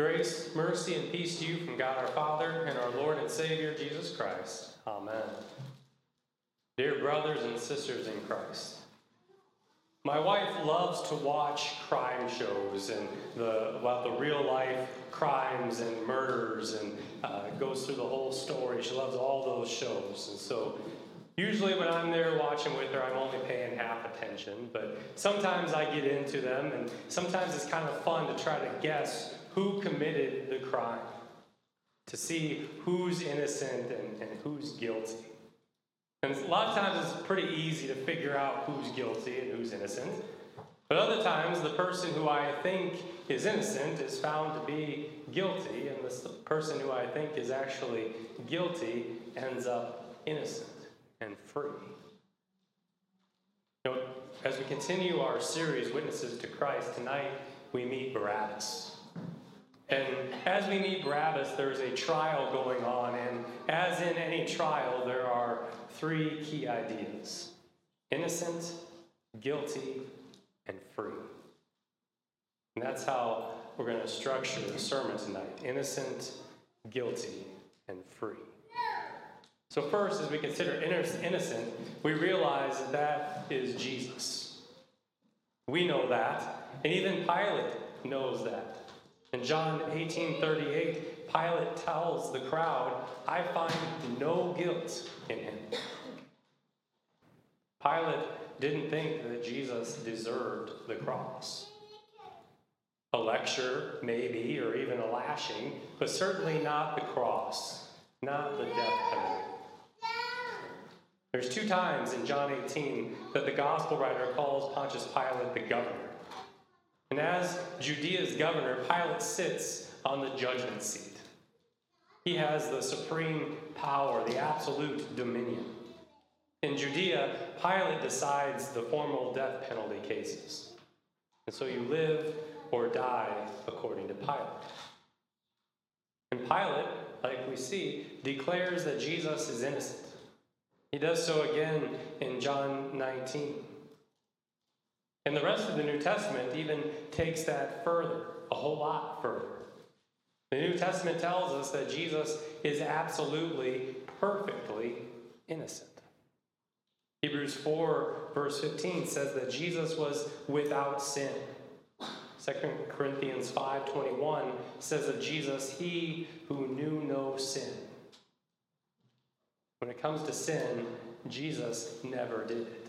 Grace, mercy, and peace to you from God our Father and our Lord and Savior Jesus Christ. Amen. Dear brothers and sisters in Christ, my wife loves to watch crime shows and the, about the real life crimes and murders and uh, goes through the whole story. She loves all those shows. And so usually when I'm there watching with her, I'm only paying half attention. But sometimes I get into them, and sometimes it's kind of fun to try to guess who committed the crime, to see who's innocent and, and who's guilty. And a lot of times it's pretty easy to figure out who's guilty and who's innocent. But other times, the person who I think is innocent is found to be guilty, and the person who I think is actually guilty ends up innocent and free. You know, as we continue our series, Witnesses to Christ, tonight we meet Barabbas. And as we meet Barabbas, there's a trial going on, and as in any trial, there are three key ideas innocent, guilty, and free. And that's how we're going to structure the sermon tonight innocent, guilty, and free. So, first, as we consider innocent, we realize that that is Jesus. We know that, and even Pilate knows that. In John 18 38, Pilate tells the crowd, I find no guilt in him. Pilate didn't think that Jesus deserved the cross. A lecture, maybe, or even a lashing, but certainly not the cross, not the death penalty. There's two times in John 18 that the gospel writer calls Pontius Pilate the governor. And as Judea's governor, Pilate sits on the judgment seat. He has the supreme power, the absolute dominion. In Judea, Pilate decides the formal death penalty cases. And so you live or die according to Pilate. And Pilate, like we see, declares that Jesus is innocent. He does so again in John 19. And the rest of the New Testament even takes that further, a whole lot further. The New Testament tells us that Jesus is absolutely, perfectly innocent. Hebrews 4, verse 15 says that Jesus was without sin. 2 Corinthians 5:21 says of Jesus, he who knew no sin. When it comes to sin, Jesus never did it.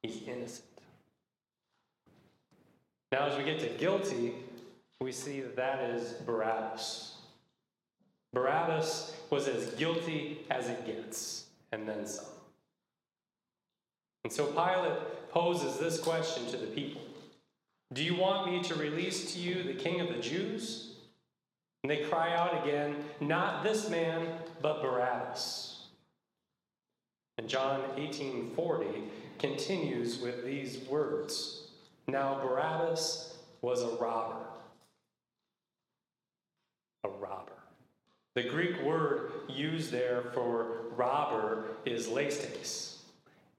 He's innocent. Now, as we get to guilty, we see that that is Barabbas. Barabbas was as guilty as it gets, and then some. And so Pilate poses this question to the people Do you want me to release to you the king of the Jews? And they cry out again, Not this man, but Barabbas. And John 18:40 continues with these words. Now, Barabbas was a robber. A robber. The Greek word used there for robber is lestes.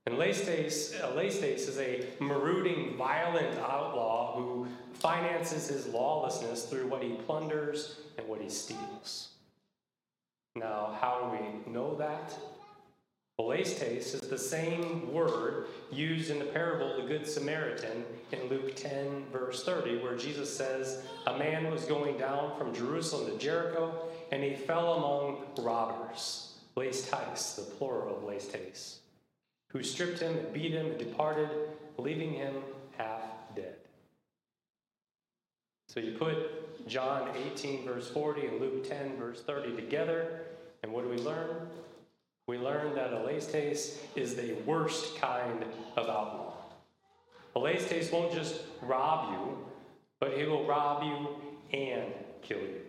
And lestes, uh, is a marauding, violent outlaw who finances his lawlessness through what he plunders and what he steals. Now, how do we know that? Belestes is the same word used in the parable of the Good Samaritan in Luke 10, verse 30, where Jesus says, A man was going down from Jerusalem to Jericho, and he fell among robbers, lestes, the plural of lestes, who stripped him beat him and departed, leaving him half dead. So you put John 18, verse 40, and Luke 10, verse 30 together, and what do we learn? We learn that a lestes is the worst kind of outlaw. A lestes won't just rob you, but he will rob you and kill you.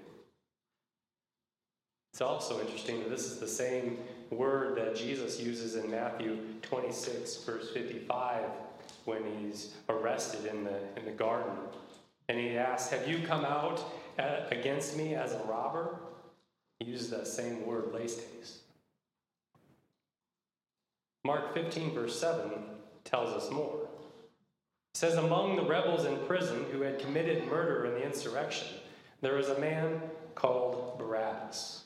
It's also interesting that this is the same word that Jesus uses in Matthew 26, verse 55, when he's arrested in the, in the garden. And he asks, Have you come out uh, against me as a robber? He uses that same word, lestes. Mark 15, verse 7 tells us more. It says, Among the rebels in prison who had committed murder in the insurrection, there was a man called Barabbas.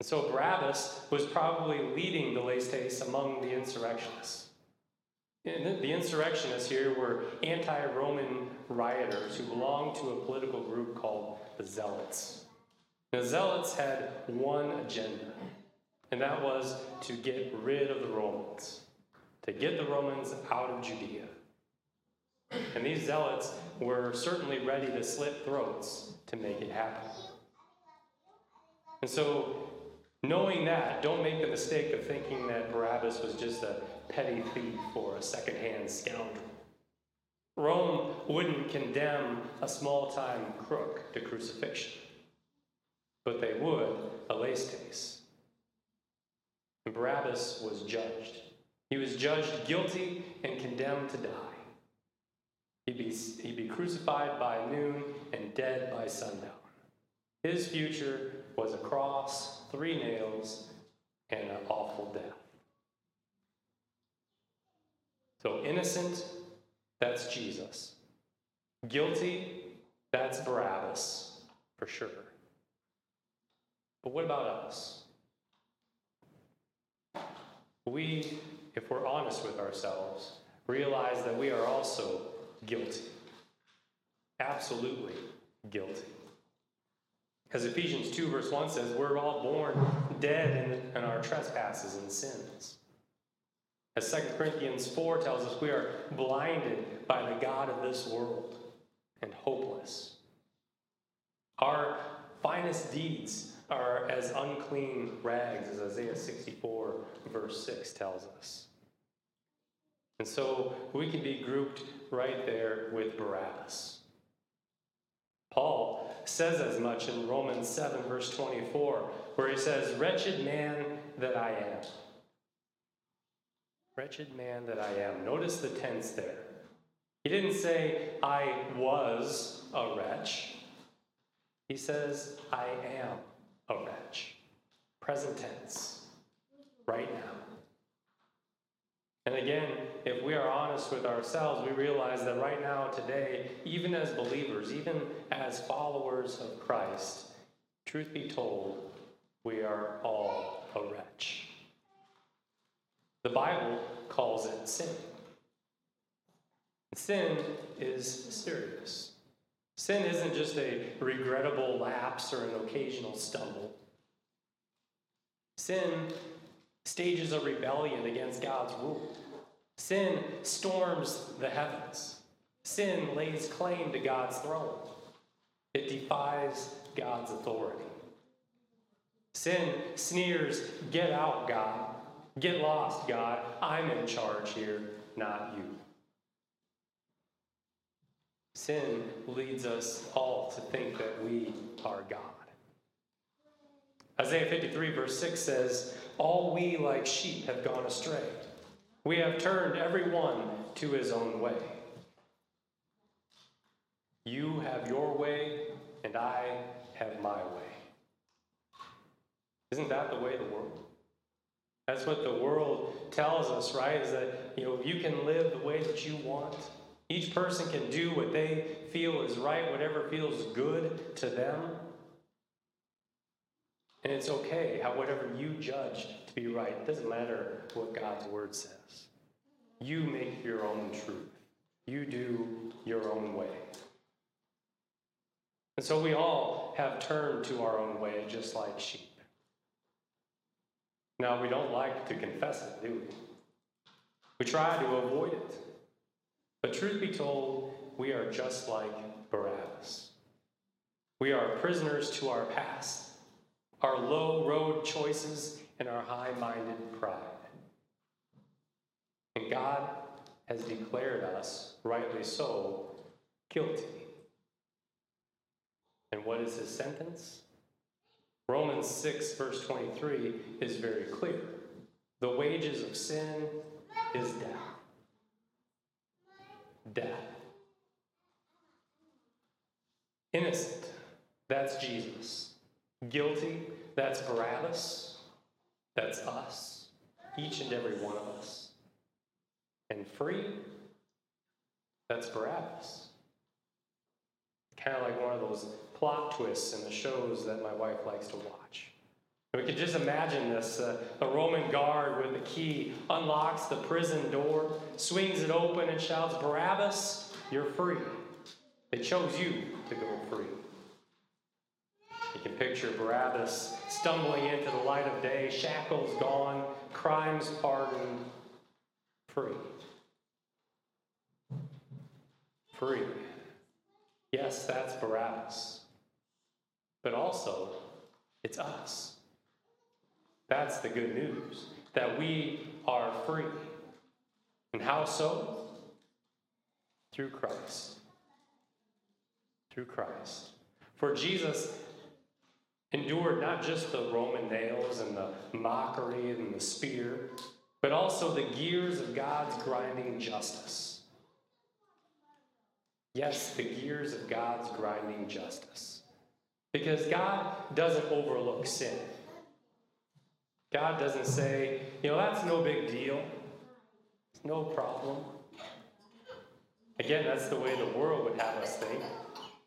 And so Barabbas was probably leading the Lestes among the insurrectionists. And the insurrectionists here were anti Roman rioters who belonged to a political group called the Zealots. The Zealots had one agenda, and that was to get rid of the Romans, to get the Romans out of Judea. And these zealots were certainly ready to slit throats to make it happen. And so, knowing that, don't make the mistake of thinking that Barabbas was just a petty thief or a secondhand scoundrel. Rome wouldn't condemn a small time crook to crucifixion, but they would Alastes. And Barabbas was judged. He was judged guilty and condemned to die. He'd be, he'd be crucified by noon and dead by sundown. His future was a cross, three nails, and an awful death. So, innocent, that's Jesus. Guilty, that's Barabbas, for sure. But what about us? We, if we're honest with ourselves, realize that we are also guilty. Absolutely guilty. As Ephesians 2, verse 1 says, we're all born dead in, in our trespasses and sins. As 2 Corinthians 4 tells us, we are blinded by the God of this world and hopeless. Our finest deeds are as unclean rags, as Isaiah 64, verse 6 tells us. And so we can be grouped right there with Barabbas. Paul says as much in Romans 7, verse 24, where he says, Wretched man that I am. Wretched man that I am. Notice the tense there. He didn't say, I was a wretch. He says, I am a wretch. Present tense. Right now. And again, if we are honest with ourselves, we realize that right now, today, even as believers, even as followers of Christ, truth be told, we are all a wretch. The Bible calls it sin. Sin is serious. Sin isn't just a regrettable lapse or an occasional stumble. Sin stages a rebellion against God's rule. Sin storms the heavens. Sin lays claim to God's throne. It defies God's authority. Sin sneers, Get out, God. Get lost, God. I'm in charge here, not you. Sin leads us all to think that we are God. Isaiah 53, verse 6 says, All we like sheep have gone astray. We have turned every one to his own way. You have your way, and I have my way. Isn't that the way of the world? That's what the world tells us, right? Is that you know you can live the way that you want. Each person can do what they feel is right, whatever feels good to them. And it's okay, how whatever you judge to be right. It doesn't matter what God's word says. You make your own truth. You do your own way. And so we all have turned to our own way just like sheep. Now, we don't like to confess it, do we? We try to avoid it. But truth be told, we are just like Barabbas. We are prisoners to our past our low road choices, and our high minded pride. And God has declared us, rightly so, guilty. And what is his sentence? Romans 6, verse 23 is very clear. The wages of sin is death. Death. Innocent, that's Jesus. Guilty, that's Barabbas. That's us, each and every one of us. And free, that's Barabbas. kind of like one of those plot twists in the shows that my wife likes to watch. We could just imagine this uh, a Roman guard with a key unlocks the prison door, swings it open, and shouts, Barabbas, you're free. They chose you to go free. You can picture Barabbas stumbling into the light of day, shackles gone, crimes pardoned, free. Free. Yes, that's Barabbas. But also, it's us. That's the good news that we are free. And how so? Through Christ. Through Christ. For Jesus endured not just the Roman nails and the mockery and the spear, but also the gears of God's grinding justice. Yes, the gears of God's grinding justice. Because God doesn't overlook sin. God doesn't say, you know, that's no big deal. It's no problem. Again, that's the way the world would have us think.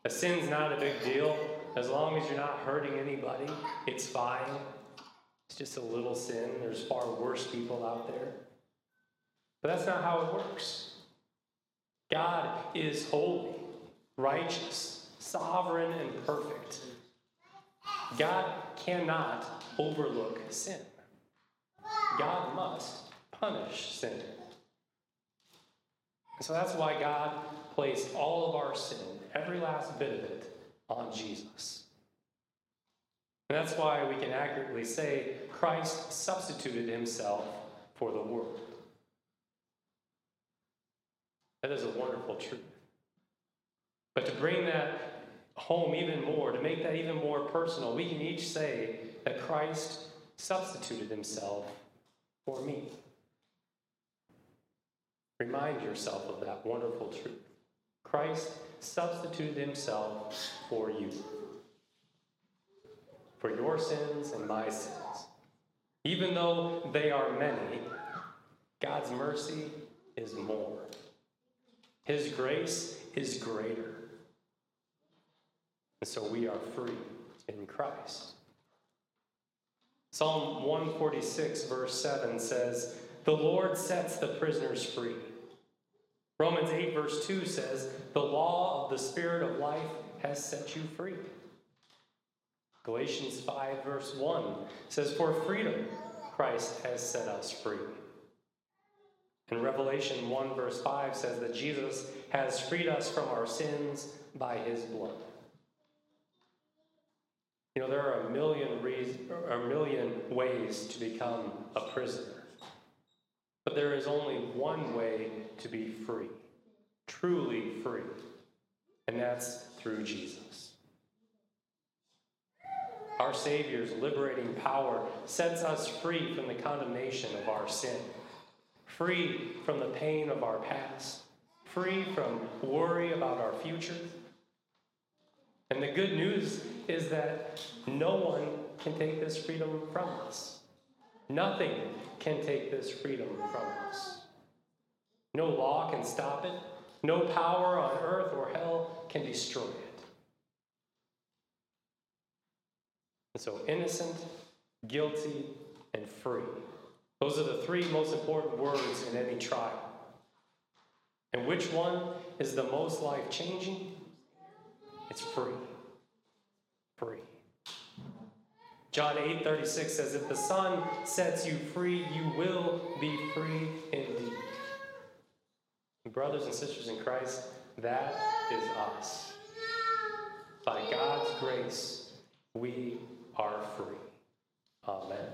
A sin's not a big deal. As long as you're not hurting anybody, it's fine. It's just a little sin. There's far worse people out there. But that's not how it works. God is holy, righteous, sovereign, and perfect. God cannot overlook sin. God must punish sin. And so that's why God placed all of our sin, every last bit of it, on Jesus. And that's why we can accurately say Christ substituted himself for the world. That is a wonderful truth. But to bring that home even more, to make that even more personal, we can each say that Christ substituted himself for me. Remind yourself of that wonderful truth. Christ substituted himself for you, for your sins and my sins. Even though they are many, God's mercy is more. His grace is greater. And so we are free in Christ. Psalm 146, verse 7 says, The Lord sets the prisoners free. Romans 8, verse 2 says, The law of the Spirit of life has set you free. Galatians 5, verse 1 says, For freedom Christ has set us free. And Revelation 1, verse 5 says that Jesus has freed us from our sins by his blood. You know, there are a million, reasons, a million ways to become a prisoner. But there is only one way to be free, truly free, and that's through Jesus. Our Savior's liberating power sets us free from the condemnation of our sin, free from the pain of our past, free from worry about our future, and the good news is that no one can take this freedom from us. Nothing can take this freedom from us. No law can stop it. No power on earth or hell can destroy it. And so, innocent, guilty, and free. Those are the three most important words in any trial. And which one is the most life changing? It's free. Free. John 8 36 says, If the Son sets you free, you will be free indeed. Brothers and sisters in Christ, that is us. By God's grace, we are free. Amen.